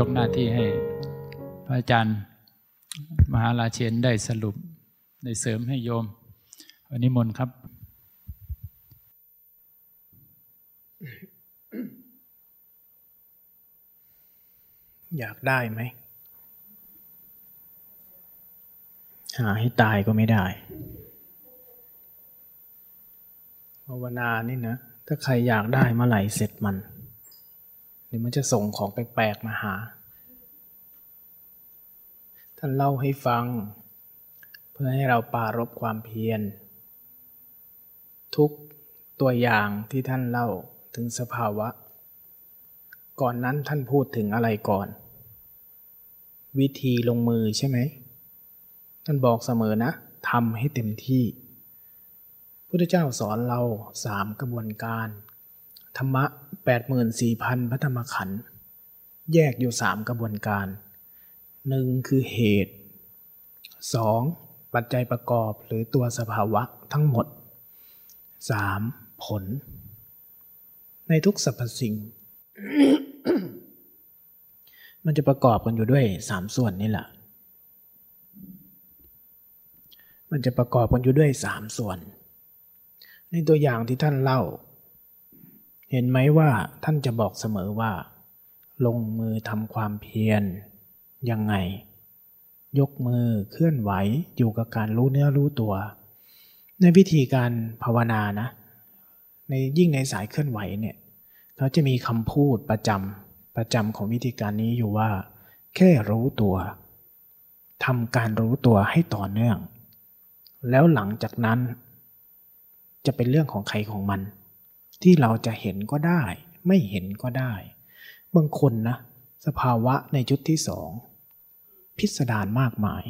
ยกหน้าที่ให้พระอาจารย์มหาราเชนได้สรุปได้เสริมให้โยม วันนี้มนครับ อยากได้ไหม หาให้ตายก็ไม่ได้ภาวนานี่นะ ถ้าใครอยากได้เมื่อไหร่เสร็จมัน เดี๋ยวมันจะส่งของแปลกๆมาหา ท่านเล่าให้ฟัง เพื่อให้เราปารบความเพียร ทุกตัวอย่างที่ท่านเล่าถึงสภาวะ ก่อนนั้นท่านพูดถึงอะไรก่อน วิธีลงมือใช่ไหม ท่านบอกเสมอนะทำให้เต็มที่พุทธเจ้าสอนเราสามกระบวนการ ธรรมะ 84,000 พระธรรมขันธ์แยกอยู่สามกระบวนการหนึ่งคือเหตุสองปัจจัยประกอบหรือตัวสภาวะทั้งหมดสามผล ในทุกสรรพสิ่ง มันจะประกอบกันอยู่ด้วยสามส่วนนี่แหละ มันจะประกอบกันอยู่ด้วยสามส่วน ในตัวอย่างที่ท่านเล่า เห็นไหมว่าท่านจะบอกเสมอว่า ลงมือทำความเพียรยังไง ยกมือเคลื่อนไหวอยู่กับการรู้เนื้อรู้ตัว ในวิธีการภาวนานะ ในยิ่งในสายเคลื่อนไหวเนี่ยเขาจะมีคำพูดประจำประจำของวิธีการนี้อยู่ว่า แค่รู้ตัวทำการรู้ตัวให้ต่อเนื่อง แล้วหลังจากนั้น จะเป็นเรื่องของใครของมัน ที่เราจะเห็นก็ได้ ไม่เห็นก็ได้ บางคนนะ สภาวะในชุดที่สอง พิสดารมากมาย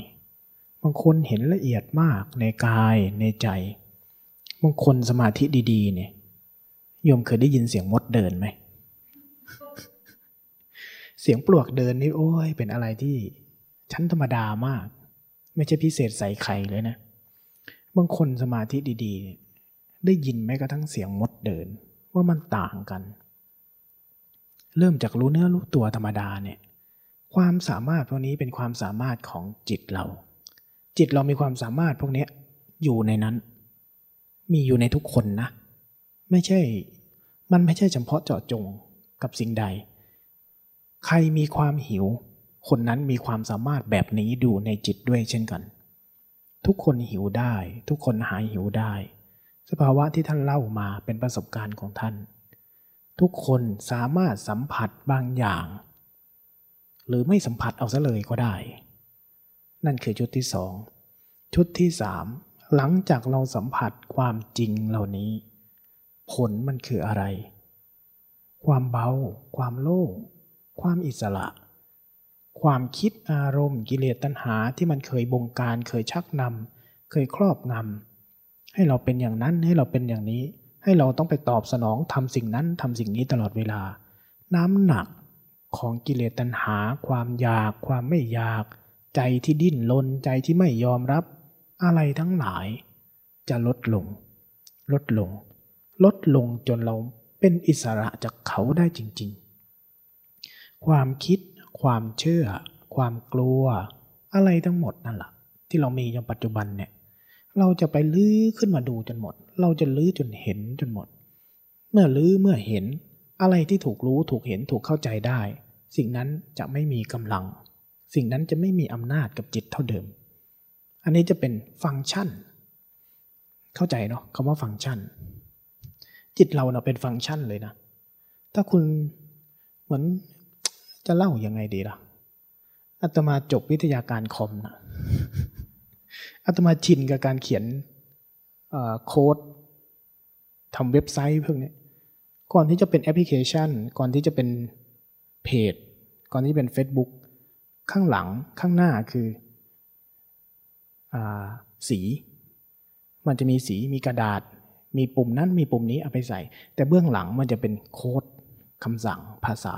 บางคนเห็นละเอียดมากในกายในใจ บางคนสมาธิดีๆ เนี่ยโยมเคยได้ยินเสียงมดเดินไหม เสียงปลวกเดินนี่โอ้ยเป็นอะไรที่ชั้นธรรมดามาก ไม่ใช่พิเศษใส่ใครเลยนะ บางคนสมาธิดีๆ ได้ยินแม้กระทั่งเสียงมดเดินว่ามันต่างกัน เริ่มจากรู้เนื้อรู้ตัวธรรมดาเนี่ยความสามารถพวกนี้เป็นความสามารถของจิตเรา จิตเรามีความสามารถพวกนี้อยู่ในนั้น มีอยู่ในทุกคนนะ ไม่ใช่ มันไม่ใช่เฉพาะเจาะจงกับสิ่งใด ใครมีความหิว คนนั้นมีความสามารถแบบนี้ดูในจิตด้วยเช่นกัน ทุกคนหิวได้ ทุกคนหายหิวได้ สภาวะที่ท่านเล่ามาเป็นประสบการณ์ของท่าน ทุกคนสามารถสัมผัสบางอย่าง หรือไม่สัมผัสเอาซะเลยก็ได้ นั่นคือชุดที่สองชุดที่สามหลังจากเราสัมผัสความจริงเหล่านี้ ผลมันคืออะไร ความเบา ความโล่ง ความอิสระ ความคิดอารมณ์กิเลสตัณหาที่มันเคยบงการเคยชักนำเคยครอบงำ ให้เราเป็นอย่างนั้นให้เราเป็นอย่างนี้ ให้เราต้องไปตอบสนองทำสิ่งนั้นทำสิ่งนี้ตลอดเวลา น้ำหนักของกิเลสตัณหา ความอยาก ความไม่อยาก ใจที่ดิ้นรนใจที่ไม่ยอมรับ อะไรทั้งหลาย จะลดลง ลดลง ลดลงจนเราเป็นอิสระจากเขาได้จริง ๆ ความคิด ความเชื่อ ความกลัว อะไรทั้งหมดนั่นแหละที่เรามีอยู่ปัจจุบันเนี่ย เราจะไปลื้อขึ้นมาดูจนหมด เราจะลื้อจนเห็นจนหมด เมื่อลื้อเมื่อเห็น อะไรที่ถูกรู้ถูกเห็นถูกเข้าใจได้ สิ่งนั้นจะไม่มีกำลัง สิ่งนั้นจะไม่มีอำนาจกับจิตเท่าเดิม อันนี้จะเป็นฟังก์ชัน เข้าใจเนาะคำว่าฟังก์ชัน จิตเราเนาะเป็นฟังก์ชันเลยนะ ถ้าคุณเหมือนจะเล่ายังไงดีล่ะอาตมาจบวิทยาการคอมนะ อาตมาชินกับการเขียนโค้ดทำเว็บไซต์พวกนี้ก่อนที่จะเป็นแอปพลิเคชัน ก่อนที่จะเป็นเพจ ก่อนที่เป็น Facebook ข้างหลังข้างหน้าคืออสี มันจะมีสีมีกระดาษ มีปุ่มนั้นมีปุ่มนี้เอาไปใส่ แต่เบื้องหลังมันจะเป็นโค้ดคำสั่งภาษา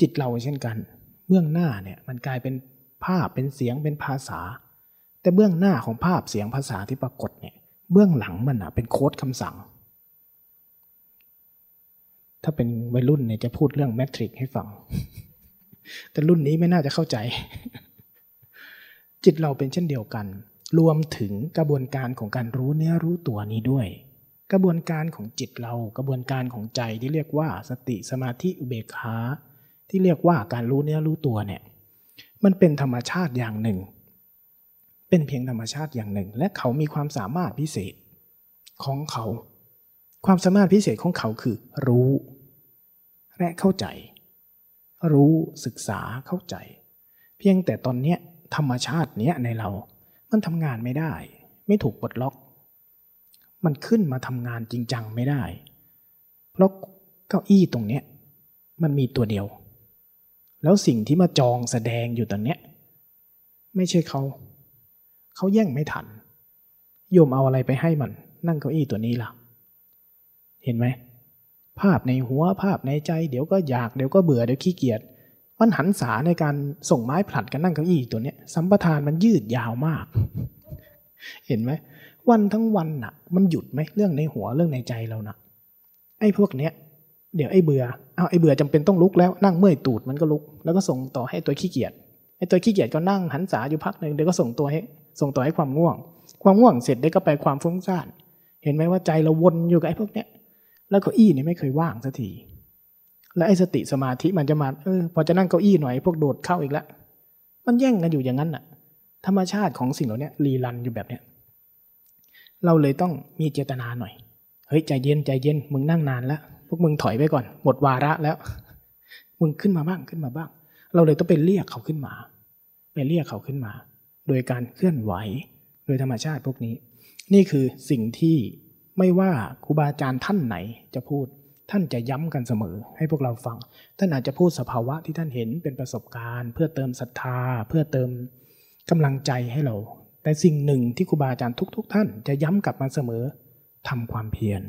จิตเราเช่นกัน เบื้องหน้าเนี่ยมันกลายเป็นภาพเป็นเสียงเป็นภาษา แต่เบื้องหน้าของภาพเสียงภาษาที่ปรากฏเนี่ย เบื้องหลังมันอะเป็นโค้ดคำสั่ง ถ้าเป็นวัยรุ่นเนี่ยจะพูดเรื่องแมทริกให้ฟัง แต่รุ่นนี้ไม่น่าจะเข้าใจ จิตเราเป็นเช่นเดียวกัน รวมถึงกระบวนการของการรู้เนื้อรู้ตัวนี้ด้วย กระบวนการของจิตเรากระบวนการของใจที่เรียกว่า สติสมาธิอุเบกขาที่เรียกว่าการรู้เนื้อรู้ตัวเนี่ย มันเป็นธรรมชาติอย่างหนึ่ง เป็นเพียงธรรมชาติอย่างหนึ่ง และเขามีความสามารถพิเศษของเขา ความสามารถพิเศษของเขาคือ รู้ และเข้าใจ รู้ศึกษาเข้าใจ เพียงแต่ตอนเนี้ยธรรมชาติเนี้ยในเรา มันทำงานไม่ได้ ไม่ถูกปลดล็อก มันขึ้นมาทำงานจริงจังไม่ได้ เพราะเก้าอี้ตรงเนี้ยมันมีตัวเดียว แล้วสิ่งที่มาจองแสดงอยู่ตอนเนี้ยไม่ใช่เขา เขาแย่งไม่ทัน โยมเอาอะไรไปให้มัน นั่งเก้าอี้ตัวนี้ล่ะ เห็นไหม ภาพในหัวภาพในใจ เดี๋ยวก็อยากเดี๋ยวก็เบื่อเดี๋ยวขี้เกียจมันหันษาในการส่งไม้ผลัดกันนั่งเก้าอี้ตัวเนี้ยสัมปทานมันยืดยาวมาก เห็นไหมวันทั้งวันน่ะ มันหยุดไหมเรื่องในหัวเรื่องในใจเราน่ะ ไอ้พวกเนี้ยเดี๋ยวไอ้เบื่อเอาไอ้เบื่อจำเป็นต้องลุกแล้วนั่งเมื่อยตูดมันก็ลุก แล้วก็ส่งต่อให้ตัวขี้เกียจไอ้ตัวขี้เกียจก็นั่งหันษาอยู่พักหนึ่งเดี๋ยวก็ส่งตัวให้ ส่งต่อให้ความง่วง ความง่วงเสร็จได้ก็ไปความฟุ้งซ่านเห็นไหมว่าใจเราวนอยู่กับไอ้พวกเนี้ยแล้วเก้าอี้นี่ไม่เคยว่างสักทีแล้วไอ้สติสมาธิมันจะมาเออพอจะนั่งเก้าอี้หน่อยพวกโดดเข้าอีกแล้วมันแย่งกันอยู่อย่างนั้นน่ะ ธรรมชาติของสิ่งเหล่านี้รีรันอยู่แบบเนี้ยเราเลยต้องมีเจตนาหน่อยเฮ้ยใจเย็นใจเย็นมึงนั่งนานแล้วพวกมึงถอยไปก่อน หมดวาระแล้ว มึงขึ้นมาบ้างขึ้นมาบ้าง เราเลยต้องไปเรียกเขาขึ้นมา ไปเรียกเขาขึ้นมา โดยการเคลื่อนไหว โดยธรรมชาติพวกนี้ นี่คือสิ่งที่ไม่ว่าครูบาอาจารย์ท่านไหนจะพูดท่านจะย้ำกันเสมอให้พวกเราฟัง ท่านอาจจะพูดสภาวะที่ท่านเห็นเป็นประสบการณ์ เพื่อเติมศรัทธา เพื่อเติมกำลังใจให้เรา แต่สิ่งหนึ่งที่ครูบาอาจารย์ทุก ๆท่านจะย้ำกลับมาเสมอทำความเพียร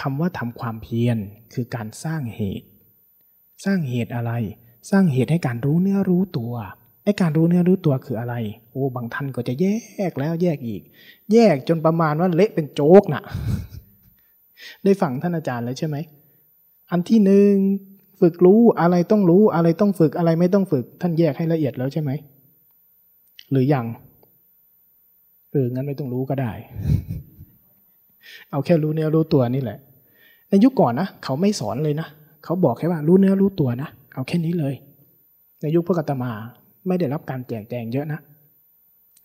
คำว่าทำความเพียรคือการสร้างเหตุ สร้างเหตุอะไร สร้างเหตุให้การรู้เนื้อรู้ตัว ไอ้การรู้เนื้อรู้ตัวคืออะไร โอ้ บางท่านก็จะแยกแล้วแยกอีก แยกจนประมาณว่าเละเป็นโจ๊กน่ะ ได้ฟังท่านอาจารย์แล้วใช่ไหม อันที่หนึ่งฝึกรู้อะไรต้องรู้อะไรต้องฝึกอะไรไม่ต้องฝึก ท่านแยกให้ละเอียดแล้วใช่ไหม หรือยังเอองั้นไม่ต้องรู้ก็ได้ เอาแค่รู้เนื้อรู้ตัวนี่แหละ ในยุคก่อนนะเขาไม่สอนเลยนะเขาบอกแค่ว่ารู้เนื้อรู้ตัวนะเอาแค่นี้เลย ในยุคพระกตมา ไม่ได้รับการแจกแจงเยอะนะ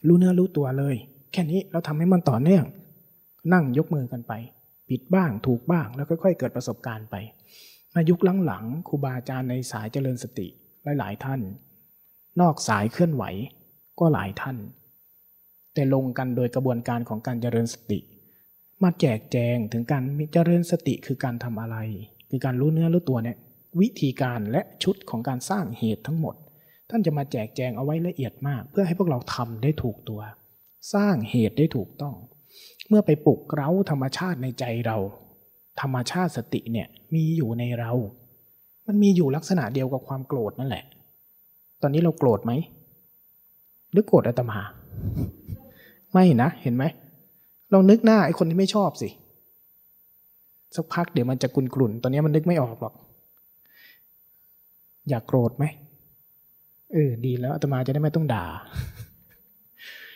รู้เนื้อรู้ตัวเลย แค่นี้เราทำให้มันต่อเนื่อง นั่งยกมือกันไป ผิดบ้างถูกบ้างแล้วค่อย ๆ เกิดประสบการณ์ไป มายุคหลังๆครูบาอาจารย์ในสายเจริญสติหลายๆท่าน นอกสายเคลื่อนไหวก็หลายท่าน แต่ลงกันโดยกระบวนการของการเจริญสติ มาแจกแจงถึงการเจริญสติคือการทำอะไร คือการรู้เนื้อรู้ตัวเนี่ยวิธีการและชุดของการสร้างเหตุทั้งหมด ท่านจะมาแจกแจงเอาไว้ละเอียดมาก เพื่อให้พวกเราทำได้ถูกตัว สร้างเหตุได้ถูกต้อง เมื่อไปปลุกเร้าธรรมชาติในใจเรา ธรรมชาติสติเนี่ยมีอยู่ในเรา มันมีอยู่ลักษณะเดียวกับความโกรธนั่นแหละ ตอนนี้เราโกรธไหมหรือโกรธอาตมา ไม่นะเห็นไหมลองนึกหน้าไอ้คนที่ไม่ชอบสิสักพักเดี๋ยวมันจะกุนกลุ่นตอนนี้มันนึกไม่ออกหรอก อยากโกรธไหม เออดีแล้วอาตมาจะได้ไม่ต้องด่า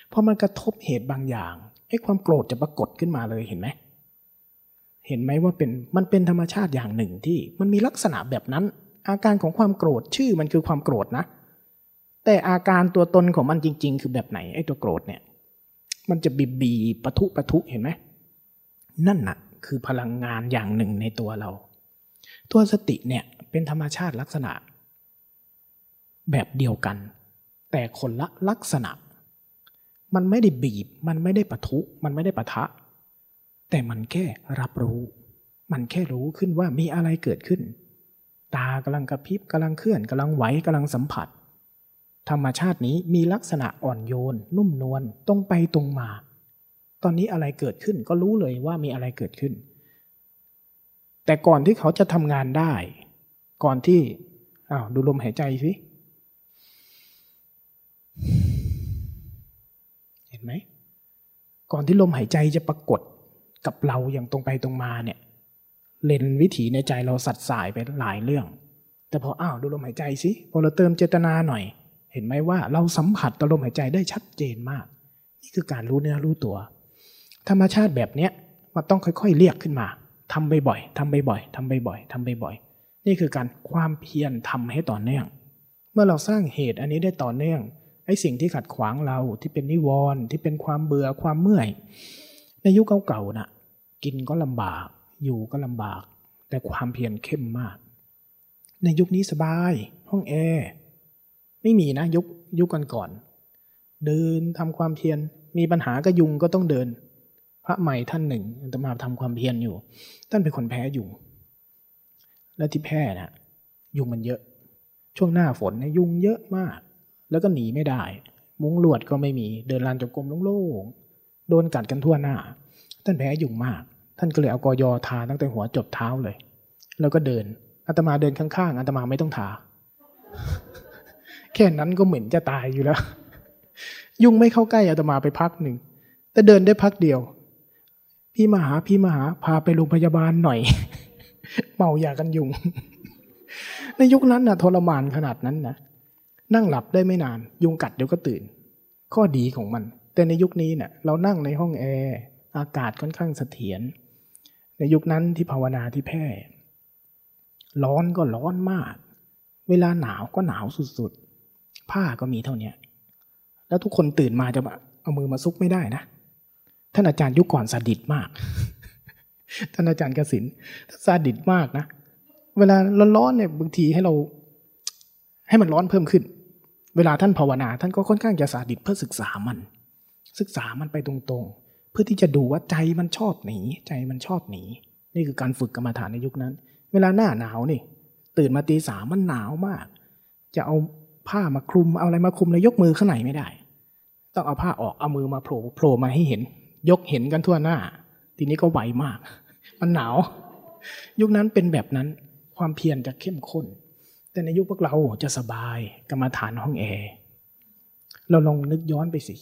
เพราะมันกระทบเหตุบางอย่างไอ้ความโกรธจะปรากฏขึ้นมาเลยเห็นไหมเห็นไหมว่าเป็นมันเป็นธรรมชาติอย่างหนึ่งที่มันมีลักษณะแบบนั้น อาการของความโกรธชื่อมันคือความโกรธนะ แต่อาการตัวตนของมันจริง ๆ คือแบบไหนไอ้ตัวโกรธเนี่ย มันจะบีบบีปะทุปะทุเห็นไหมนั่นน่ะ คือพลังงานอย่างหนึ่งในตัวเรา ตัวสติเนี่ยเป็นธรรมชาติลักษณะ แบบเดียวกัน แต่คนละลักษณะ มันไม่ได้บีบ มันไม่ได้ปะทุ มันไม่ได้ปะทะ แต่มันแค่รับรู้ มันแค่รู้ขึ้นว่ามีอะไรเกิดขึ้น ตากำลังกระพริบกำลังเคลื่อนกำลังไหวกำลังสัมผัส ธรรมชาตินี้มีลักษณะอ่อนโยน นุ่มนวลตรงไปตรงมา ตอนนี้อะไรเกิดขึ้นก็รู้เลยว่ามีอะไรเกิดขึ้น แต่ก่อนที่เขาจะทำงานได้ ก่อนที่อ้าวดูลมหายใจสิ เห็นไหม ก่อนที่ลมหายใจจะปรากฏกับเราอย่างตรงไปตรงมาเนี่ย เลนวิถีในใจเราสัดสายไปหลายเรื่องแแต่พออ้าวดูลมหายใจสิพอเราเติมเจตนาหน่อย เห็นไหมว่าเราสัมผัสต่อลมหายใจได้ชัดเจนมาก นี่คือการรู้เนื้อรู้ตัว ธรรมชาติแบบเนี้ยมันต้องค่อยๆเรียกขึ้นมาทำบ่อยๆทำบ่อยๆทำบ่อยๆทำบ่อยๆนี่คือการความเพียรทำให้ต่อเนื่อง เมื่อเราสร้างเหตุอันนี้ได้ต่อเนื่อง ไอ้สิ่งที่ขัดขวางเราที่เป็นนิวรณ์ที่เป็นความเบื่อความเมื่อย ในยุคเก่าๆน่ะกินก็ลำบาก อยู่ก็ลำบาก แต่ความเพียรเข้มมาก ในยุคนี้สบาย ห้องแอร์ไม่มีนะยุคยุคก่อนๆเดินทำความเพียรมีปัญหาก็ยุงก็ต้องเดิน พระใหม่ท่านหนึ่งจะมาทำความเพียรอยู่ ท่านเป็นคนแพ้ยุงและที่แพ้น่ะยุงมันเยอะ ช่วงหน้าฝนเนี่ยยุงเยอะมาก แล้วก็หนีไม่ได้ มุ้งลวดก็ไม่มีเดินลานจงกรมโล่งๆโดนกัดกันทั่วหน้า ท่านแพ้ยุงมาก ท่านก็เลยเอากอยอทาตั้งแต่หัวจบเท้าเลย แล้วก็เดินอาตมาเดินข้างๆอาตมาไม่ต้องทา แค่นั้นก็เหม็นจะตายอยู่แล้ว ยุงไม่เข้าใกล้อาตมาไปพักหนึ่งแต่เดินได้พักเดียว พี่มหาพี่มหาพาไปโรงพยาบาลหน่อย เมายากันยุง ในยุคนั้นน่ะทรมานขนาดนั้นนะ นั่งหลับได้ไม่นาน ยุงกัดเดี๋ยวก็ตื่น ข้อดีของมัน แต่ในยุคนี้เนี่ยเรานั่งในห้องแอร์อากาศค่อนข้างเสถียรในยุคนั้นที่ภาวนาที่แพร่ร้อนก็ร้อนมาก เวลาหนาวก็หนาวสุดๆ ผ้าก็มีเท่านี้แล้วทุกคนตื่นมาจะเอามือมาซุกไม่ได้นะ ท่านอาจารย์ยุคก่อนสาดิตมาก ท่านอาจารย์กสินซาดิตมากนะ เวลาร้อนๆเนี่ยบางทีให้เรา ให้มันร้อนเพิ่มขึ้น เวลาท่านภาวนา ท่านก็ค่อนข้างจะสาดิตเพื่อศึกษามัน ศึกษามันไปตรงๆ เพื่อที่จะดูว่าใจมันชอบหนีใจมันชอบหนีนี่คือการฝึกกรรมฐานในยุคนั้น เวลาหน้าหนาวนี่ ตื่นมาตีสามมันหนาวมาก จะเอาผ้ามาคลุมเอาอะไรมาคลุมแล้วยกมือข้างในไม่ได้ ต้องเอาผ้าออกเอามือมาโผล่โผล่มาให้เห็น ยกเห็นกันทั่วหน้า ทีนี้ก็ไหวมาก มันหนาว ยุคนั้นเป็นแบบนั้นความเพียรจะเข้มข้น แต่ในยุคพวกเราจะสบายกรรมาฐานห้องแอร์เราลองนึกย้อนไปสิ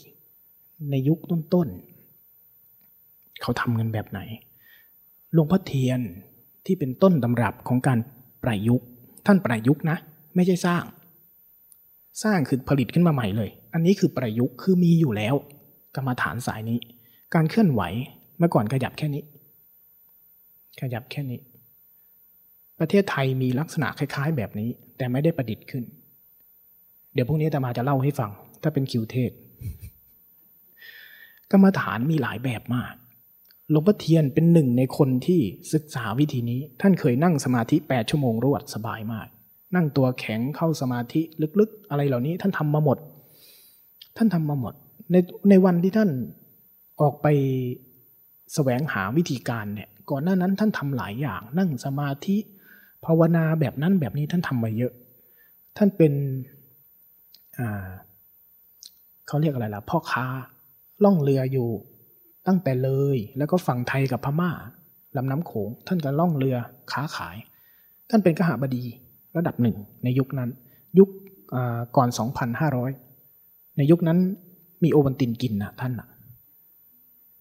ในยุคต้นๆเขาทำกันแบบไหนหลวงพ่อเทียนที่เป็นต้นตำรับของการประยุกต์ ท่านประยุกต์นะ ไม่ใช่สร้าง สร้างคือผลิตขึ้นมาใหม่เลย อันนี้คือประยุกต์คือมีอยู่แล้ว กรรมฐานสายนี้ การเคลื่อนไหวเมื่อก่อนขยับแค่นี้ ขยับแค่นี้ ประเทศไทยมีลักษณะคล้ายๆ แบบนี้ แต่ไม่ได้ประดิษฐ์ขึ้น เดี๋ยวพรุ่งนี้อาตมาจะเล่าให้ฟัง ถ้าเป็นคิวเทศ กรรมฐานมีหลายแบบมากหลวงพ่อเทียนเป็นหนึ่งในคนที่ศึกษาวิธีนี้ ท่านเคยนั่งสมาธิแปดชั่วโมงรวดสบายมาก นั่งตัวแข็งเข้าสมาธิลึกๆ อะไรเหล่านี้ท่านทำมาหมด ท่านทำมาหมด ในในวันที่ท่านออกไปแสวงหาวิธีการเนี่ย ก่อนหน้านั้นท่านทำหลายอย่าง นั่งสมาธิ ภาวนาแบบนั้นแบบนี้ท่านทำมาเยอะ ท่านเป็นเขาเรียกอะไรล่ะพ่อค้าล่องเรืออยู่ตั้งแต่เลย แล้วก็ฝั่งไทยกับพม่าลำน้ำโขง ท่านก็ล่องเรือค้าขาย ท่านเป็นกหบดีระดับหนึ่งในยุคนั้น ยุคก่อน 2,500 ในยุคนั้นมีโอวันตินกินนะท่านอะ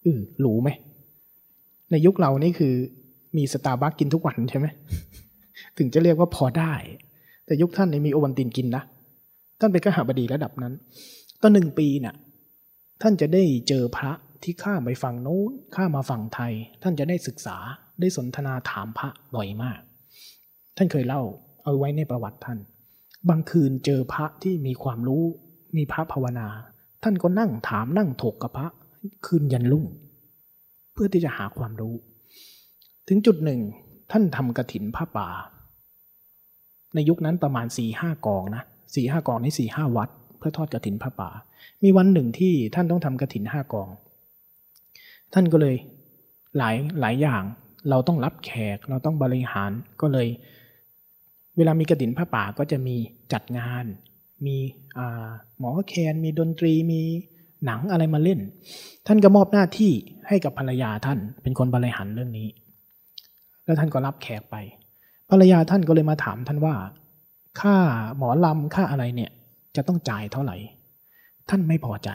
เออหรูไหม ในยุคเรานี่คือมีสตาร์บัคกินทุกวันใช่ไหม ถึงจะเรียกว่าพอได้ แต่ยุคท่านนี่มีโอวันตินกินนะท่านเป็นกหบดีระดับนั้นตอนหนึ่งปีเนี่ยท่านจะได้เจอพระที่ข้าไปฝั่งโน้นข้ามาฝั่งไทย ท่านจะได้ศึกษาได้สนทนาถามพระบ่อยมาก ท่านเคยเล่าเอาไว้ในประวัติท่าน บางคืนเจอพระที่มีความรู้มีพระภาวนา ท่านก็นั่งถามนั่งถกกับพระคืนยันรุ่ง เพื่อที่จะหาความรู้ ถึงจุดหนึ่ง ท่านทำกระถินผ้าป่า ในยุคนั้นประมาณสี่ห้ากองนะสี่ห้ากองในสี่ห้าวัด เพื่อทอดกระถินผ้าป่า มีวันหนึ่งที่ท่านต้องทำกระถินห้ากอง ท่านก็เลยหลายหลายอย่างเราต้องรับแขกเราต้องบริหารก็เลย เวลามีกระถินผ้าป่าก็จะมีจัดงาน มีหมอแคนมีดนตรีมีหนังอะไรมาเล่น ท่านก็มอบหน้าที่ให้กับภรรยาท่านเป็นคนบริหารเรื่องนี้ แล้วท่านก็รับแขกไป ภรรยาท่านก็เลยมาถามท่านว่า ค่าหมอลำค่าอะไรเนี่ย จะต้องจ่ายเท่าไหร่ ท่านไม่พอใจ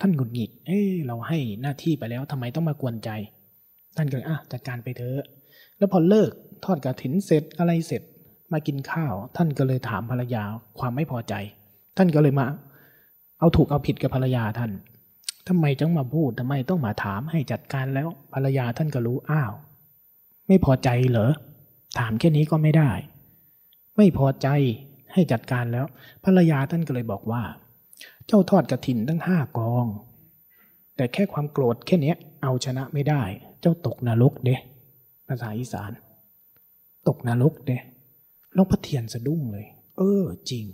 ท่านหงุดหงิด เอ้เราให้หน้าที่ไปแล้วทำไมต้องมากวนใจ ท่านก็เลยอะจัดการไปเถอะ แล้วพอเลิกทอดกระถินเสร็จอะไรเสร็จมากินข้าว ท่านก็เลยถามภรรยาความไม่พอใจ ท่านก็เลยมา เอาถูกเอาผิดกับภรรยาท่านทำไมจังมาพูดทำไมต้องมาถามให้จัดการแล้วภรรยาท่านก็รู้อ้าว ไม่พอใจเหรอ ถามแค่นี้ก็ไม่ได้ ไม่พอใจให้จัดการแล้ว ภรรยาท่านก็เลยบอกว่า เจ้าทอดกระถินตั้งห้ากอง แต่แค่ความโกรธแค่นี้เอาชนะไม่ได้ เจ้าตกนรกเด้ภาษาอีสาน ตกนรกเด้หลวงพ่อเทียนสะดุ้งเลย เออ จริง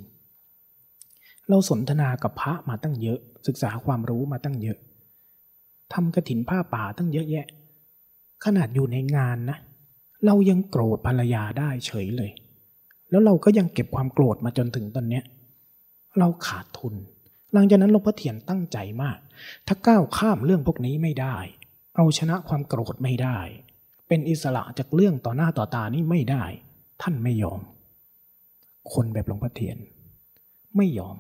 เราสนทนากับพระมาตั้งเยอะ ศึกษาความรู้มาตั้งเยอะทำกระถินผ้าป่าตั้งเยอะแยะ ขนาดอยู่ในงานนะ เรายังโกรธภรรยาได้เฉยเลย แล้วเราก็ยังเก็บความโกรธมาจนถึงตอนเนี้ย เราขาดทุน หลังจากนั้นหลวงพ่อเทียนตั้งใจมาก ถ้าก้าวข้ามเรื่องพวกนี้ไม่ได้ เอาชนะความโกรธไม่ได้ เป็นอิสระจากเรื่องต่อหน้าต่อตานี่ไม่ได้ ท่านไม่ยอม คนแบบหลวงพ่อเทียน ไม่ยอม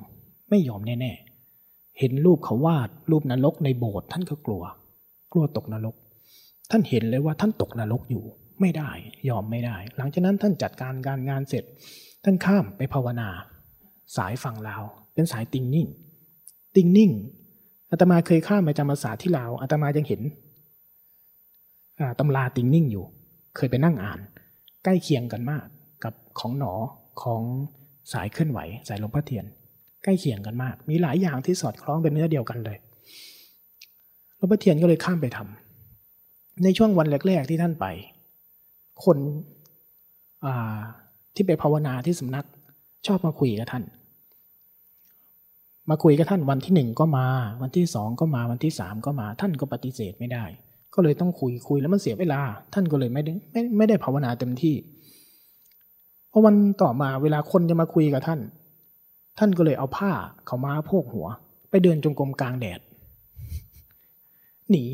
ไม่ยอมแน่ๆเห็นรูปเขาวาดรูปนรกในโบสถ์ท่านก็กลัว กลัวตกนรก ท่านเห็นเลยว่าท่านตกนรกอยู่ไม่ได้ยอมไม่ได้ หลังจากนั้นท่านจัดการการงานเสร็จ ท่านข้ามไปภาวนา สายฝั่งลาว เป็นสายติงนิ่ง ติงนิ่งอาตมาเคยข้ามไปจำภาษาที่ลาวอาตมายังเห็นตำราติงนิ่งอยู่ เคยไปนั่งอ่าน ใกล้เคียงกันมากกับของหนอของสายเคลื่อนไหว สายหลวงพ่อเทียน ใกล้เคียงกันมาก มีหลายอย่างที่สอดคล้องเป็นเนื้อเดียวกันเลยหลวงพ่อเทียนก็เลยข้ามไปทำ ในช่วงวันแรก ๆ ที่ท่านไป คนที่ไปภาวนาที่สำนัก ชอบมาคุยกับท่าน มาคุยกับท่านวันที่หนึ่งก็มา วันที่สองก็มาวันที่สามก็มา ท่านก็ปฏิเสธไม่ได้ ก็เลยต้องคุยคุยแล้วมันเสียเวลา ท่านก็เลยไม่ได้ไม่ไม่ได้ภาวนาเต็มที่พอวันต่อมาเวลาคนจะมาคุยกับท่าน ท่านก็เลยเอาผ้าเขามาโพกหัว ไปเดินจงกรมกลางแดด หนี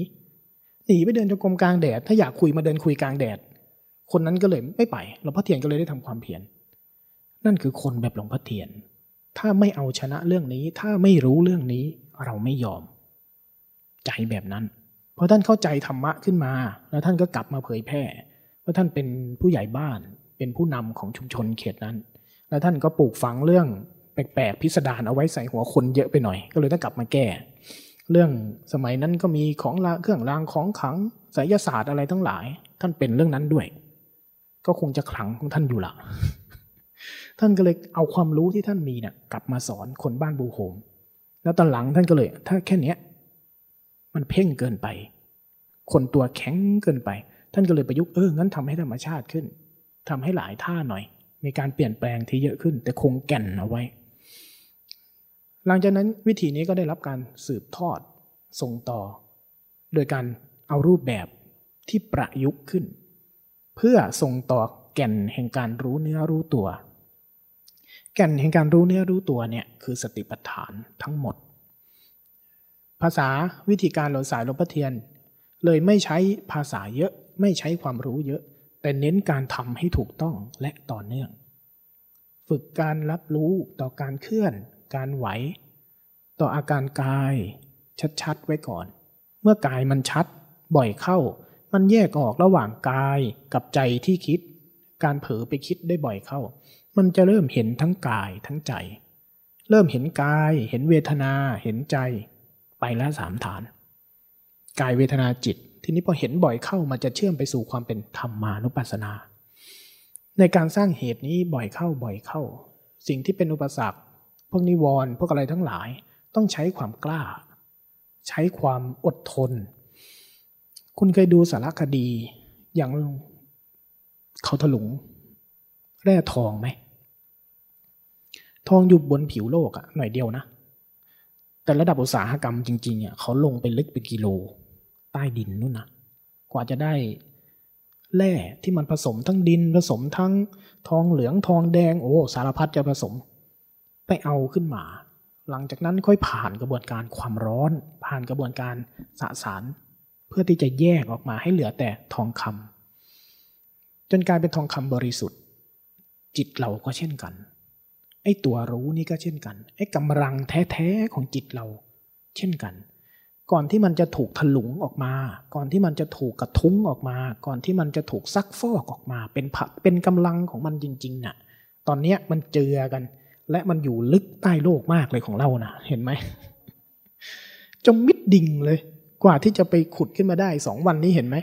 หนีไปเดินจงกรมกลางแดด ถ้าอยากคุยมาเดินคุยกลางแดด คนนั้นก็เลยไม่ไปหลวงพ่อเทียนก็เลยได้ทำความเพียรนั่นคือคนแบบหลวงพ่อเทียน ถ้าไม่เอาชนะเรื่องนี้ ถ้าไม่รู้เรื่องนี้เราไม่ยอม ใจแบบนั้น เพอท่านเข้าใจธรรมะขึ้นมา แล้วท่านก็กลับมาเผยแพร่ว่าท่านเป็นผู้ใหญ่บ้านเป็นผู้นำของชุมชนเขตนั้น แล้วท่านก็ปลูกฝังเรื่องแปลกๆพิสดารเอาไว้ใส่หัวคนเยอะไปหน่อย ก็เลยต้องกลับมาแก้ เรื่องสมัยนั้นก็มีของลาเครื่องรางของขังไสยศาสตร์อะไรทั้งหลาย ท่านเป็นเรื่องนั้นด้วย ก็คงจะขลังของท่านอยู่ละท่านก็เลยเอาความรู้ที่ท่านมีเนี่ยกลับมาสอนคนบ้านบูโฮมแล้วตอนหลังท่านก็เลย ถ้าแค่เนี้ย มันเพ่งเกินไป คนตัวแข็งเกินไป ท่านก็เลยประยุกต์เอองั้นทำให้ธรรมชาติขึ้นทำให้หลายท่าหน่อย มีการเปลี่ยนแปลงที่เยอะขึ้น แต่คงแก่นเอาไว้ หลังจากนั้นวิธีนี้ก็ได้รับการสืบทอดส่งต่อ โดยการเอารูปแบบที่ประยุกต์ขึ้น เพื่อส่งต่อแก่นแห่งการรู้เนื้อรู้ตัว แก่นแห่งการรู้เนื้อรู้ตัวเนี่ยคือสติปัฏฐานทั้งหมด ภาษาวิธีการหลวงสายหลวงพ่อเทียน เลยไม่ใช้ภาษาเยอะไม่ใช้ความรู้เยอะ แต่เน้นการทำให้ถูกต้องและต่อเนื่อง ฝึกการรับรู้ต่อการเคลื่อน การไหว ต่ออาการกายชัดๆไว้ก่อน เมื่อกายมันชัดบ่อยเข้า มันแยกออกระหว่างกายกับใจที่คิด การเผลอไปคิดได้บ่อยเข้า มันจะเริ่มเห็นทั้งกายทั้งใจ เริ่มเห็นกาย เห็นเวทนาเห็นใจ ไปล้วสามฐาน กายเวทนาจิต ทีนี้พอเห็นบ่อยเข้ามันจะเชื่อมไปสู่ความเป็นธรรมานุปัสสนา ในการสร้างเหตุนี้บ่อยเข้าบ่อยเข้า สิ่งที่เป็นอุปสรรค พวกนิวรณ์พวกอะไรทั้งหลาย ต้องใช้ความกล้า ใช้ความอดทน คุณเคยดูสารคดีอย่างเขาถลุง แร่ทองไหม ทองอยู่บนผิวโลกอะหน่อยเดียวนะ แต่ระดับอุตสาหกรรมจริงๆอะเขาลงไปลึกเป็นกิโล ใต้ดินนู่นนะกว่าจะได้แร่ที่มันผสมทั้งดินผสมทั้งทองเหลืองทองแดงโอ้สารพัดจะผสม ไปเอาขึ้นมา หลังจากนั้นค่อยผ่านกระบวนการความร้อน ผ่านกระบวนการสสาร เพื่อที่จะแยกออกมาให้เหลือแต่ทองคำจนกลายเป็นทองคำบริสุทธิ์ จิตเราก็เช่นกันไอ้ตัวรู้นี่ก็เช่นกัน ไอ้กำลังแท้ๆของจิตเรา เช่นกัน ก่อนที่มันจะถูกถลุงออกมา ก่อนที่มันจะถูกกระทุ้งออกมา ก่อนที่มันจะถูกซักฟอกออกมา เป็นผักเป็นกำลังของมันจริงๆน่ะ ตอนเนี้ยมันเจือกัน และมันอยู่ลึกใต้โลกมากเลยของเรานะเห็นไหมจมมิดดิ่งเลย กว่าที่จะไปขุดขึ้นมาได้สองวันนี้เห็นไหม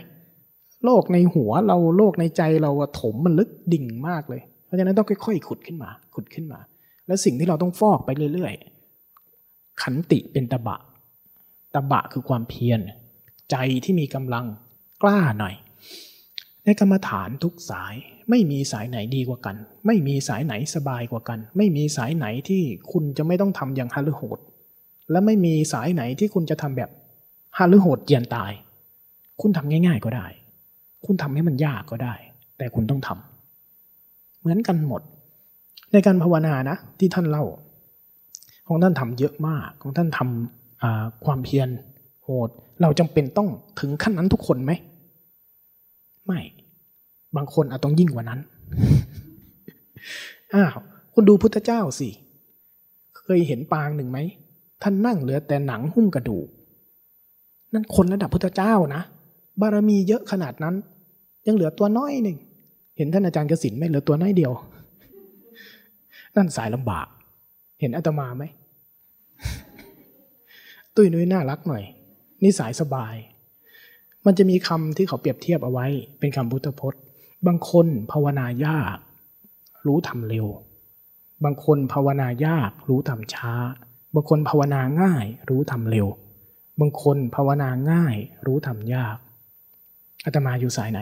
โลกในหัวเราโลกในใจเราถมมันลึกดิ่งมากเลย เพราะฉะนั้นต้องค่อยๆขุดขึ้นมา ขุดขึ้นมา แล้วสิ่งที่เราต้องฟอกไปเรื่อยๆ ขันติเป็นตะบะ ตะบะคือความเพียร ใจที่มีกำลังกล้าหน่อย ในกรรมฐานทุกสาย ไม่มีสายไหนดีกว่ากัน ไม่มีสายไหนสบายกว่ากัน ไม่มีสายไหนที่คุณจะไม่ต้องทำอย่างฮาลือโหด และไม่มีสายไหนที่คุณจะทำแบบฮาลือโหดเยียนตาย คุณทำง่าย ๆก็ได้ คุณทำให้มันยากก็ได้ แต่คุณต้องทำเหมือนกันหมด ในการภาวนานะ ที่ท่านเล่า ของท่านทำเยอะมากของท่านทำความเพียรโหด เราจำเป็นต้องถึงขั้นนั้นทุกคนไหมไม่ บางคนอาจต้องยิ่งกว่านั้น อ้าวคุณดูพุทธเจ้าสิ เคยเห็นปางหนึ่งไหม ท่านนั่งเหลือแต่หนังหุ้มกระดูก นั่นคนระดับพุทธเจ้านะ บารมีเยอะขนาดนั้น ยังเหลือตัวน้อยหนึ่ง เห็นท่านอาจารย์กสินไหมเหลือตัวน้อยเดียว นั่นสายลำบาก เห็นอาตมาไหม ตุ้ยนุ้ยน่ารักหน่อยนี่สายสบาย มันจะมีคำที่เขาเปรียบเทียบเอาไว้ เป็นคำพุทธพจน์ บางคนภาวนายาก รู้ทำเร็ว บางคนภาวนายาก รู้ทำช้า บางคนภาวนาง่าย รู้ทำเร็ว บางคนภาวนาง่าย รู้ทำยากอาตมาอยู่สายไหน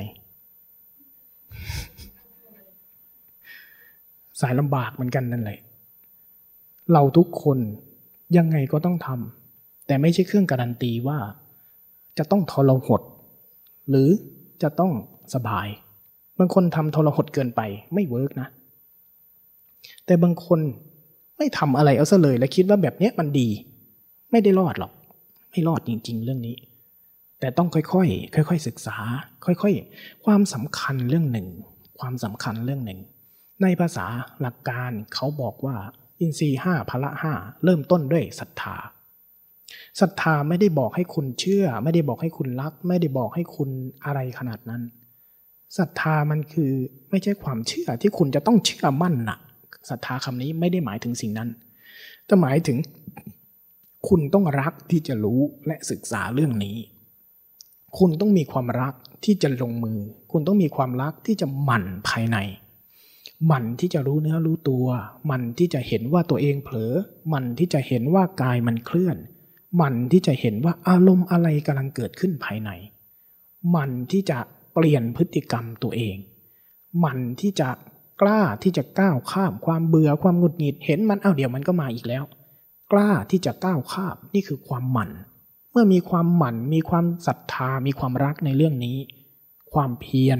สายลำบากเหมือนกันนั่นแหละเราทุกคนยังไงก็ต้องทำแต่ไม่ใช่เครื่องการันตีว่า จะต้องทรหด หรือจะต้องสบาย บางคนทำทรหดเกินไปไม่เวิร์กนะ แต่บางคนไม่ทำอะไรเอาซะเลย และคิดว่าแบบนี้มันดี ไม่ได้รอดหรอก ไม่รอดจริง ๆ เรื่องนี้ แต่ต้องค่อยๆค่อย ๆ ศึกษา ค่อย ๆ ความสำคัญเรื่องหนึ่ง ความสำคัญเรื่องหนึ่ง ในภาษาหลักการเขาบอกว่า อินทรีห้าพละห้าเริ่มต้นด้วยศรัทธาศรัทธาไม่ได้บอกให้คุณเชื่อ ไม่ได้บอกให้คุณรัก ไม่ได้บอกให้คุณอะไรขนาดนั้น ศรัทธามันคือไม่ใช่ความเชื่อที่คุณจะต้องเชื่อมั่นนะศรัทธาคำนี้ไม่ได้หมายถึงสิ่งนั้น แต่หมายถึงคุณต้องรักที่จะรู้และศึกษาเรื่องนี้ คุณต้องมีความรักที่จะลงมือ คุณต้องมีความรักที่จะหมั่นภายใน หมั่นที่จะรู้เนื้อรู้ตัว หมั่นที่จะเห็นว่าตัวเองเผลอ หมั่นที่จะเห็นว่ากายมันเคลื่อน หมั่นที่จะเห็นว่าอารมณ์อะไรกำลังเกิดขึ้นภายใน หมั่นที่จะ เปลี่ยนพฤติกรรมตัวเองมันที่จะกล้าที่จะก้าวข้ามความเบื่อความหงุดหงิดเห็นมันเอาเดี๋ยวมันก็มาอีกแล้ว กล้าที่จะก้าวข้ามนี่คือความหมั่น เมื่อมีความหมั่น มีความศรัทธา มีความรักในเรื่องนี้ ความเพียร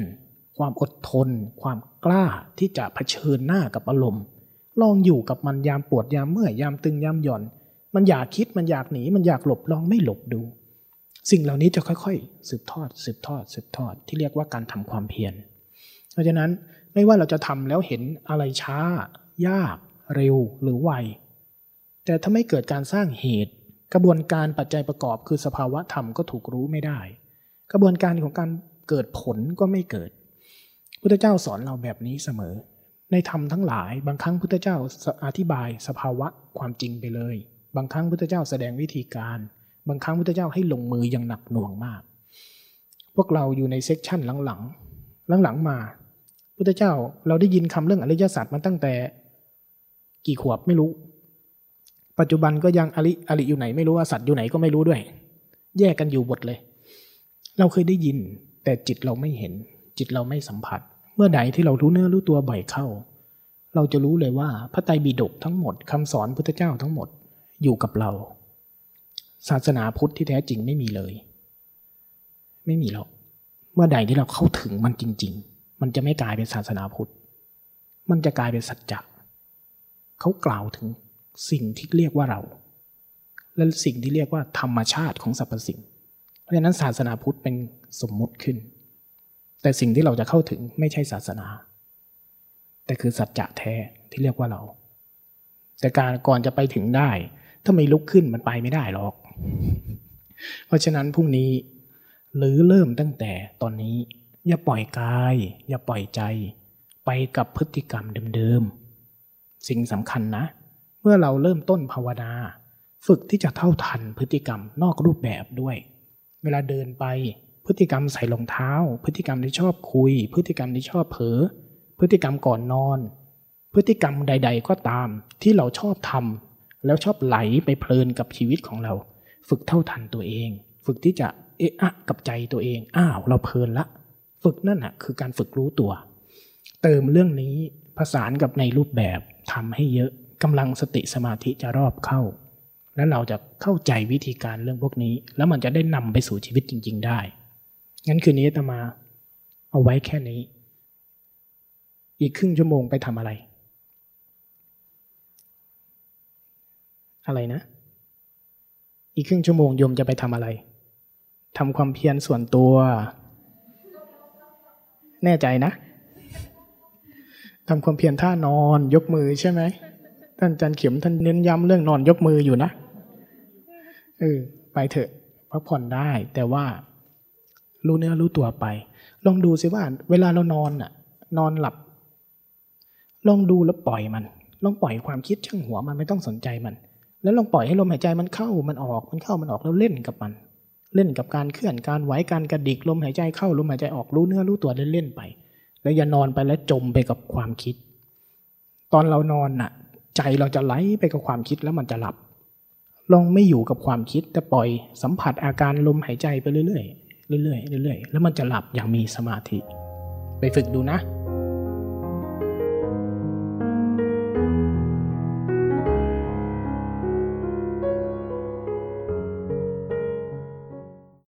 ความอดทน ความกล้าที่จะเผชิญหน้ากับอารมณ์ ลองอยู่กับมันยามปวดยามเมื่อยยามตึงยามหย่อน มันอยากคิดมันอยากหนีมันอยากหลบลองไม่หลบดู สิ่งเหล่านี้จะค่อยๆ สืบทอด สืบทอด สืบทอด ที่เรียกว่าการทำความเพียร เพราะฉะนั้นไม่ว่าเราจะทำแล้วเห็นอะไรช้า ยาก เร็วหรือไว แต่ถ้าไม่เกิดการสร้างเหตุ กระบวนการปัจจัยประกอบคือสภาวะธรรมก็ถูกรู้ไม่ได้ กระบวนการของการเกิดผลก็ไม่เกิด พุทธเจ้าสอนเราแบบนี้เสมอ ในธรรมทั้งหลาย บางครั้งพุทธเจ้าอธิบายสภาวะความจริงไปเลย บางครั้งพุทธเจ้าแสดงวิธีการ บางครั้งพุทธเจ้าให้ลงมืออย่างหนักหน่วงมาก พวกเราอยู่ในเซกชันหลังๆ หลังๆมา พุทธเจ้าเราได้ยินคำเรื่องอริยศาสัจมาตั้งแต่ กี่ขวบไม่รู้ ปัจจุบันก็ยังอริอริอยู่ไหนไม่รู้ว่าสัตว์อยู่ไหนก็ไม่รู้ด้วย แยกกันอยู่บทเลย เราเคยได้ยิน แต่จิตเราไม่เห็น จิตเราไม่สัมผัส เมื่อใดที่เรารู้เนื้อรู้ตัวบ่อยเข้า เราจะรู้เลยว่าพระไตรปิฎกทั้งหมดคำสอนพุทธเจ้าทั้งหมดอยู่กับเรา ศาสนาพุทธที่แท้จริงไม่มีเลย ไม่มีหรอก เมื่อใดที่เราเข้าถึงมันจริง ๆ มันจะไม่กลายเป็นศาสนาพุทธ มันจะกลายเป็นสัจจะเขากล่าวถึงสิ่งที่เรียกว่าเรา และสิ่งที่เรียกว่าธรรมชาติของสรรพสิ่ง เพราะฉะนั้นศาสนาพุทธเป็นสมมุติขึ้น แต่สิ่งที่เราจะเข้าถึงไม่ใช่ศาสนา แต่คือสัจจะแท้ที่เรียกว่าเรา แต่การก่อนจะไปถึงได้ ถ้าไม่ลุกขึ้นมันไปไม่ได้หรอก เพราะฉะนั้นพรุ่งนี้หรือเริ่มตั้งแต่ตอนนี้ อย่าปล่อยกาย อย่าปล่อยใจ ไปกับพฤติกรรมเดิมๆ สิ่งสำคัญนะ เมื่อเราเริ่มต้นภาวนา ฝึกที่จะเท่าทันพฤติกรรมนอกรูปแบบด้วย เวลาเดินไปพฤติกรรมใส่รองเท้า พฤติกรรมที่ชอบคุย พฤติกรรมที่ชอบเผลอพฤติกรรมก่อนนอน พฤติกรรมใด ๆ ก็ตามที่เราชอบทำแล้วชอบไหลไปเพลินกับชีวิตของเรา ฝึกเท่าทันตัวเอง ฝึกที่จะเอะอะกับใจตัวเอง อ้าว เราเพลินละ ฝึกนั่นน่ะคือการฝึกรู้ตัว เติมเรื่องนี้ผสานกับในรูปแบบทำให้เยอะกำลังสติสมาธิจะรอบเข้า แล้วเราจะเข้าใจวิธีการเรื่องพวกนี้ แล้วมันจะได้นำไปสู่ชีวิตจริง ๆ ได้ งั้นคืนนี้ตมา เอาไว้แค่นี้ อีกครึ่งชั่วโมงไปทำอะไร อะไรนะ อีกครึ่งชั่วโมงโยมจะไปทำอะไรทำความเพียรส่วนตัว แน่ใจนะทำความเพียรท่านอนยกมือใช่ไหมท่านอาจันเข็มท่านเน้นย้ำเรื่องนอนยกมืออยู่นะเออไปเถอะพักผ่อนได้ แต่ว่ารู้เนื้อรู้ตัวไป ลองดูสิว่า เวลาเรานอนน่ะ นอนหลับ ลองดูแล้วปล่อยมัน ลองปล่อยความคิดช่างหัวมันไม่ต้องสนใจมัน แล้วลองปล่อยให้ลมหายใจมันเข้ามันออกมันเข้ามันออกแล้วเล่นกับมัน เล่นกับการเคลื่อนการไหวการกระดิกลมหายใจเข้าลมหายใจออกรู้เนื้อรู้ตัวเล่นๆไป แล้วอย่านอนไปแล้วจมไปกับความคิด ตอนเรานอนน่ะ ใจเราจะไหลไปกับความคิดแล้วมันจะหลับ ลองไม่อยู่กับความคิดแต่ปล่อยสัมผัสอาการลมหายใจไปเรื่อยๆเรื่อยๆเรื่อยๆแล้วมันจะหลับอย่างมีสมาธิ ไปฝึกดูนะ